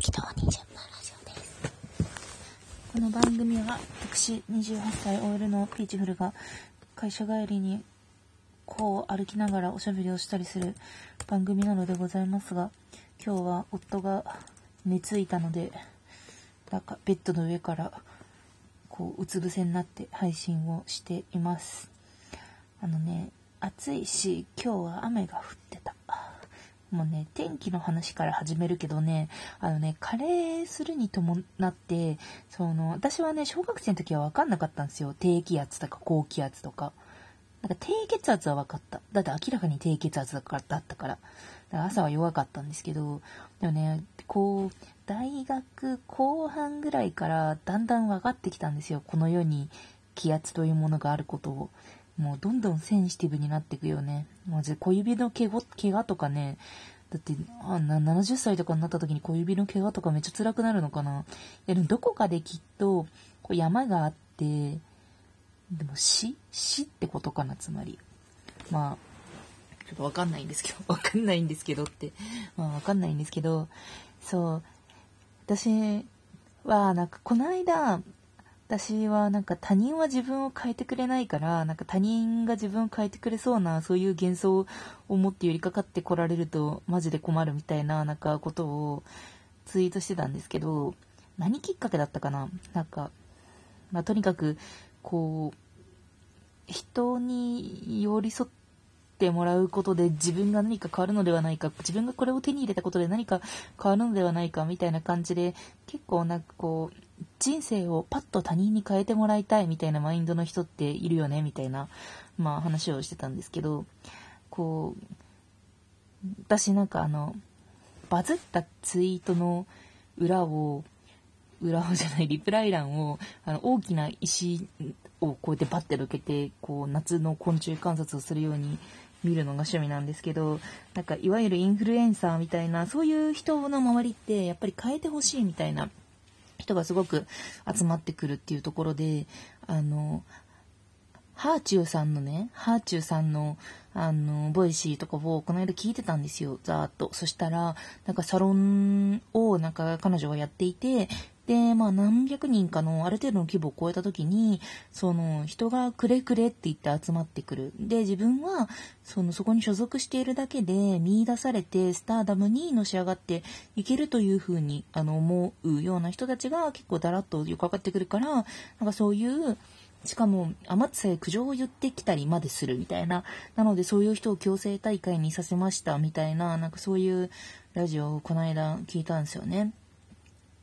適当に順番ラジオですこの番組は私28歳 OL のピーチフルが会社帰りにこう歩きながらおしゃべりをしたりする番組なのでございますが今日は夫が寝ついたのでなんかベッドの上からこううつ伏せになって配信をしています。あのね暑いし今日は雨が降ってもうね、天気の話から始めるけどね、あのね、加齢するに伴って、その、私はね、小学生の時は分かんなかったんですよ。低気圧とか高気圧とか。なんか低血圧は分かった。だって明らかに低血圧だからだったから。だから朝は弱かったんですけど、でもね、こう、大学後半ぐらいからだんだん分かってきたんですよ。この世に気圧というものがあることを。もうどんどんセンシティブになっていくよね。まず小指の怪我怪我とかね、だってあ70歳とかになった時に小指の怪我とかめっちゃ辛くなるのかな。いやでもどこかできっとこう山があって、でも死？死ってことかな、つまり。まあ、ちょっとわかんないんですけど、わかんないんですけどって。まあわかんないんですけど、そう、私はなんかこの間、私はなんか他人は自分を変えてくれないから、なんか他人が自分を変えてくれそうな、そういう幻想を持って寄りかかってこられるとマジで困るみたいな、なんかことをツイートしてたんですけど、何きっかけだったかな？なんか、まあ、とにかく、こう、人に寄り添ってもらうことで自分が何か変わるのではないか、自分がこれを手に入れたことで何か変わるのではないかみたいな感じで、結構なんかこう、人生をパッと他人に変えてもらいたいみたいなマインドの人っているよねみたいな、まあ話をしてたんですけど、こう、私なんかあの、バズったツイートの裏を、裏をじゃない、リプライ欄を、あの、大きな石をこうやってバッてどけて、こう、夏の昆虫観察をするように見るのが趣味なんですけど、なんか、いわゆるインフルエンサーみたいな、そういう人の周りって、やっぱり変えてほしいみたいな人がすごく集まってくるっていうところで、あの、はあちゅうさんのね、はあちゅうさんの、あの、 Voicy とかをこの間聞いてたんですよ、ザーっと。そしたら、なんかサロンをなんか彼女がやっていて、で、まあ何百人かのある程度の規模を超えた時に、その人がくれくれって言って集まってくる。で、自分は、そのそこに所属しているだけで見出されてスターダムにのし上がっていけるというふうに、あの、思うような人たちが結構だらっとよくかかってくるから、なんかそういう、しかも、余ってさえ苦情を言ってきたりまでするみたいな。なので、そういう人を強制大会にさせましたみたいな、なんかそういうラジオをこの間聞いたんですよね。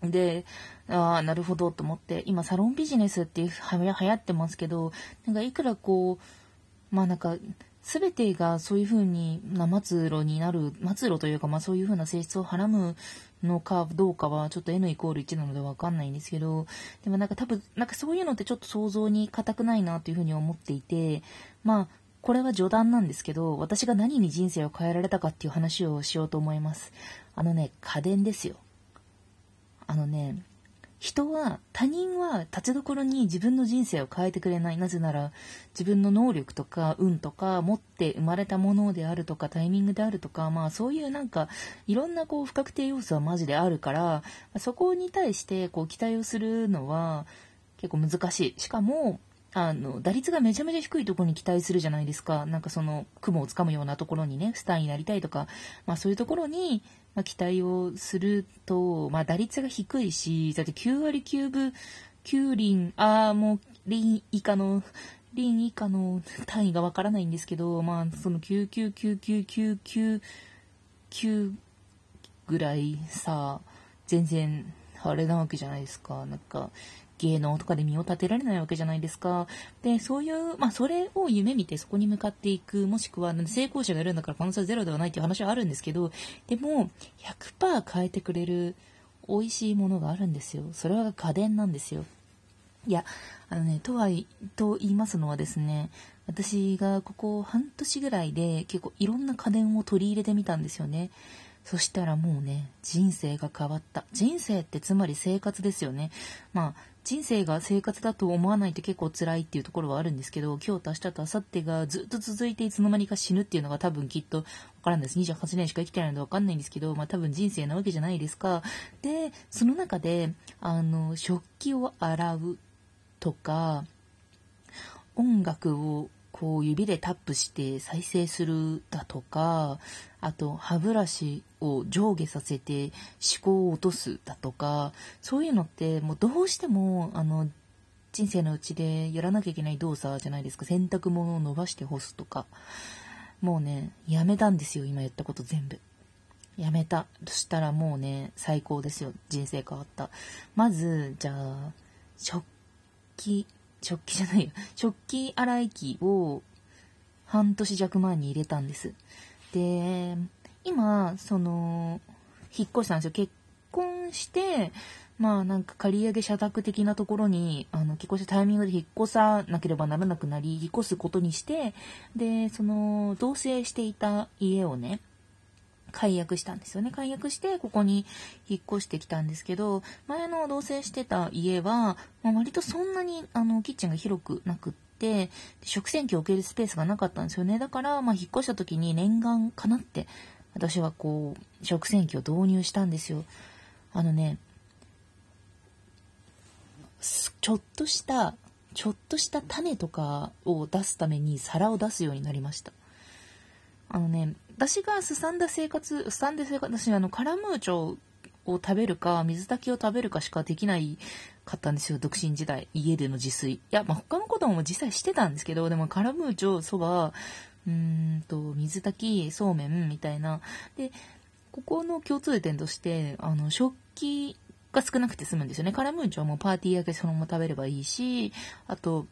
で、ああ、なるほどと思って、今サロンビジネスってはや流行ってますけど、なんかいくらこう、まあなんか、すべてがそういう風に、な、末路になる、末路というか、まあそういう風な性質をはらむのかどうかは、ちょっと N イコール1なのでわかんないんですけど、でもなんか多分、なんかそういうのってちょっと想像に難くないなという風に思っていて、まあ、これは序談なんですけど、私が何に人生を変えられたかっていう話をしようと思います。あのね、家電ですよ。あのね、人は、他人は立ちどころに自分の人生を変えてくれない。なぜなら、自分の能力とか運とか、持って生まれたものであるとか、タイミングであるとか、まあそういうなんか、いろんなこう不確定要素はマジであるから、そこに対してこう期待をするのは結構難しい。しかも、あの、打率がめちゃめちゃ低いところに期待するじゃないですか。なんかその、雲をつかむようなところにね、スターになりたいとか、まあそういうところに、まあ、期待をすると、まあ打率が低いし、だって9割9分、9厘、ああ、もう、厘以下の、厘以下の単位がわからないんですけど、まあその9999999ぐらいさ、全然、あれなわけじゃないですか。なんか、芸能とかで身を立てられないわけじゃないですか。で、そういう、まあ、それを夢見てそこに向かっていく、もしくは、成功者がいるんだから可能性はゼロではないっていう話はあるんですけど、でも、100%変えてくれる美味しいものがあるんですよ。それは家電なんですよ。いや、あのね、とは、と言いますのはですね、私がここ半年ぐらいで結構いろんな家電を取り入れてみたんですよね。そしたらもうね、人生が変わった。人生ってつまり生活ですよね。まあ、人生が生活だと思わないと結構辛いっていうところはあるんですけど、今日と明日と明後日がずっと続いていつの間にか死ぬっていうのが多分きっとわからんです。28年しか生きてないのでわかんないんですけど、まあ多分人生なわけじゃないですか。で、その中で、あの、食器を洗うとか、音楽をこう指でタップして再生するだとか、あと歯ブラシを上下させて思考を落とすだとか、そういうのってもうどうしてもあの人生のうちでやらなきゃいけない動作じゃないですか。洗濯物を伸ばして干すとか。もうね、やめたんですよ、今言ったこと全部。やめた。そしたらもうね、最高ですよ。人生変わった。まず、じゃあ、食器食器じゃないよ。食器洗い機を半年弱前に入れたんです。で、今、その、引っ越したんですよ。結婚して、まあなんか借り上げ社宅的なところに、あの、結婚したタイミングで引っ越さなければならなくなり、引っ越すことにして、で、その、同棲していた家をね、解約したんですよね。解約して、ここに引っ越してきたんですけど、前の同棲してた家は、まあ、割とそんなに、あの、キッチンが広くなくっ、食洗機を置けるスペースがなかったんですよね。だから、まあ、引っ越した時に念願かなって、私はこう、食洗機を導入したんですよ。あのね、ちょっとした、ちょっとした種とかを出すために皿を出すようになりました。あのね、私がすさんだ生活、すさんで生活、私あの、カラムーチョを食べるか、水炊きを食べるかしかできないかったんですよ、独身時代。家での自炊。いや、まあ、他のことも実際してたんですけど、でもカラムーチョ、そば、うーんと、水炊き、そうめんみたいな。で、ここの共通点として、あの、食器が少なくて済むんですよね。カラムーチョはもうパーティー焼けそのまま食べればいいし、あと、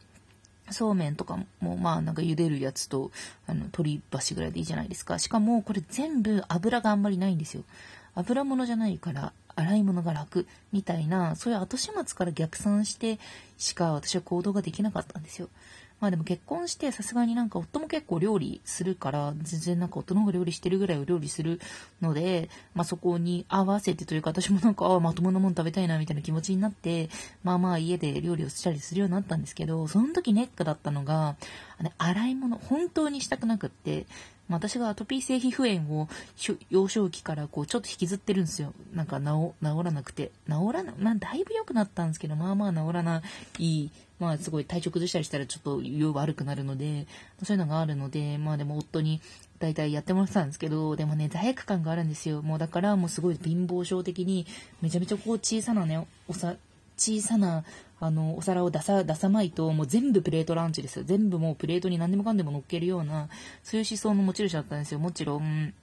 そうめんとかも、まあなんか茹でるやつと、あの、鶏箸ぐらいでいいじゃないですか。しかもこれ全部油があんまりないんですよ。油物じゃないから、洗い物が楽みたいな、そういう後始末から逆算してしか私は行動ができなかったんですよ。まあでも結婚してさすがになんか夫も結構料理するから、全然なんか夫の方が料理してるぐらいを料理するので、まあそこに合わせてというか私もなんか、ああまともなもの食べたいなみたいな気持ちになって、まあまあ家で料理をしたりするようになったんですけど、その時ネックだったのが、あの洗い物本当にしたくなくって、私がアトピー性皮膚炎を幼少期からこうちょっと引きずってるんですよ。なんか治らなくて。治らな、まあだいぶ良くなったんですけど、まあまあ治らないまあすごい体調崩したりしたらちょっと悪くなるので、そういうのがあるので、まあでも夫に大体やってもらってたんですけど、でもね、罪悪感があるんですよ。もうだからもうすごい貧乏症的に、めちゃめちゃこう小さなね、おさ、小さな、あの、お皿を出さ、出さまいと、もう全部プレートランチですよ。全部もうプレートに何でもかんでも乗っけるような、そういう思想の持ち主だったんですよ。もちろん、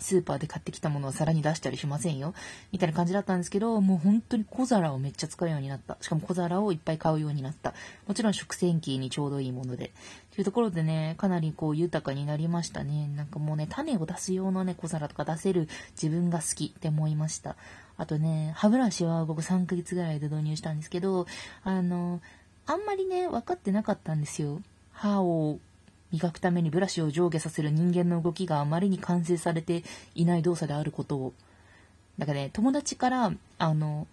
スーパーで買ってきたものを皿に出したりしませんよ。みたいな感じだったんですけど、もう本当に小皿をめっちゃ使うようになった。しかも小皿をいっぱい買うようになった。もちろん食洗機にちょうどいいもので。というところでね、かなりこう豊かになりましたね。なんかもうね、種を出す用のね、小皿とか出せる自分が好きって思いました。あとね、歯ブラシは僕3ヶ月ぐらいで導入したんですけど、あの、あんまりね、分かってなかったんですよ。歯を磨くためにブラシを上下させる人間の動きがあまりに完成されていない動作であることを。だからね、友達から、あの、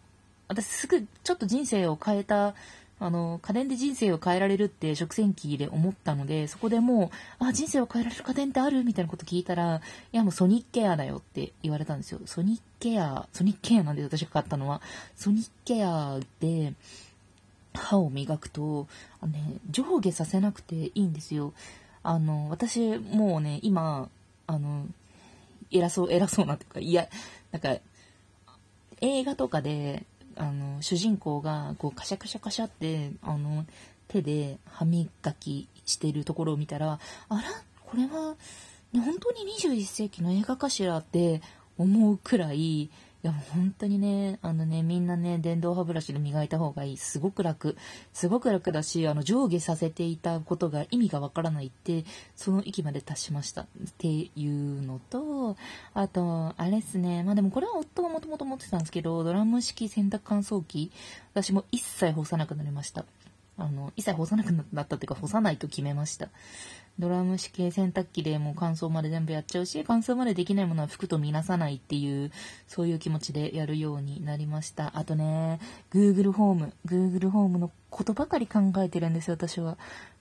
私すぐちょっと人生を変えた、あの、家電で人生を変えられるって食洗機で思ったので、そこでもう、あ、人生を変えられる家電ってある？みたいなこと聞いたら、いやもうソニックケアだよって言われたんですよ。ソニックケア、ソニックケアなんで私が買ったのは、ソニックケアで、歯を磨くと、あのね、上下させなくていいんですよ。あの、私、もうね、今、あの、偉そう、偉そうなっていうか、いや、なんか、映画とかで、あの、主人公が、こう、カシャカシャカシャって、あの、手で歯磨きしてるところを見たら、あら、これは、本当に21世紀の映画かしらって思うくらい、や、本当にね、あのね、みんなね、電動歯ブラシで磨いた方がいい。すごく楽。すごく楽だし、あの、上下させていたことが意味がわからないって、その域まで達しました。っていうのと、あと、あれですね、まあでもこれは夫がもともと持ってたんですけど、ドラム式洗濯乾燥機、私も一切干さなくなりました。あの、一切干さなくなったっていうか、干さないと決めました。ドラム式洗濯機でもう乾燥まで全部やっちゃうし、乾燥までできないものは服とみなさないっていう、そういう気持ちでやるようになりました。あとね、Google ホーム、Google ホームのことばかり考えてるんですよ、私は。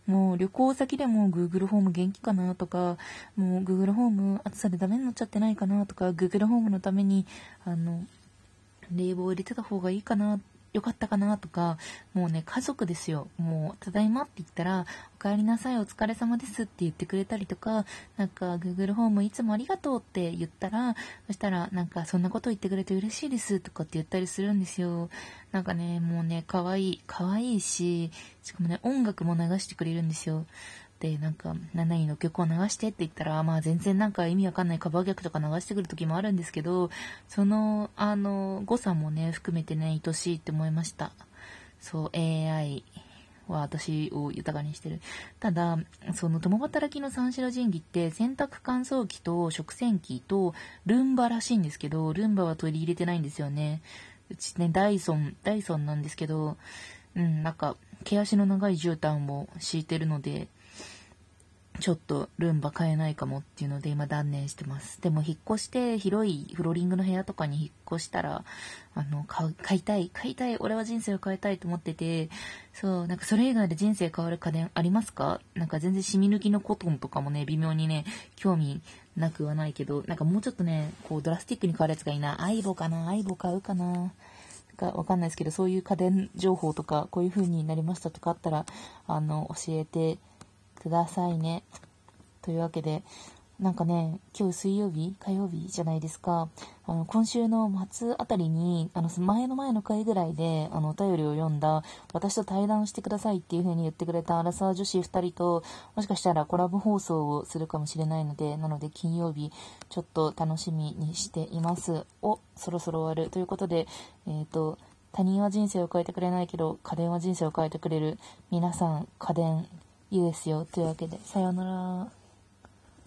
もう旅行先でも Google ホーム元気かなとか、もう Google ホーム暑さでダメになっちゃってないかなとか、Google ホームのために、あの、冷房を入れてた方がいいかなよかったかなとか、もうね、家族ですよ。もう、ただいまって言ったら、お帰りなさい、お疲れ様ですって言ってくれたりとか、なんか、Google ホームいつもありがとうって言ったら、そしたら、なんか、そんなこと言ってくれて嬉しいですとかって言ったりするんですよ。なんかね、もうね、可愛い、可愛いし、しかもね、音楽も流してくれるんですよ。で、なんか、7位の曲を流してって言ったら、まあ全然なんか意味わかんないカバー曲とか流してくる時もあるんですけど、その、あの、誤差もね、含めてね、愛しいって思いました。そう、AI は私を豊かにしてる。ただ、その共働きの三種の神器って洗濯乾燥機と食洗機とルンバらしいんですけど、ルンバは取り入れてないんですよね。うちね、ダイソン、ダイソンなんですけど、うん、なんか、毛足の長い絨毯を敷いてるので、ちょっとルンバ買えないかもっていうので今断念してます。でも引っ越して広いフローリングの部屋とかに引っ越したら、あの、買、いたい、買いたい、俺は人生を変えたいと思ってて、そう、なんかそれ以外で人生変わる家電ありますか？なんか全然染み抜きのコトンとかもね、微妙にね、興味なくはないけど、なんかもうちょっとね、こうドラスティックに変わるやつがいいな。アイボかな？アイボ買うかな？かわかんないですけど、そういう家電情報とか、こういう風になりましたとかあったら、あの、教えてくださいね。というわけで、なんかね、今日水曜日火曜日じゃないですか。あの、今週の末あたりに、あの、前の前の回ぐらいで、あの、お便りを読んだ、私と対談してくださいっていう風に言ってくれたアラサー女子2人と、もしかしたらコラボ放送をするかもしれないので、なので金曜日、ちょっと楽しみにしています。お、そろそろ終わる。ということで、えっ、ー、と、他人は人生を変えてくれないけど、家電は人生を変えてくれる。皆さん、家電、いいですよ。というわけで、さようなら。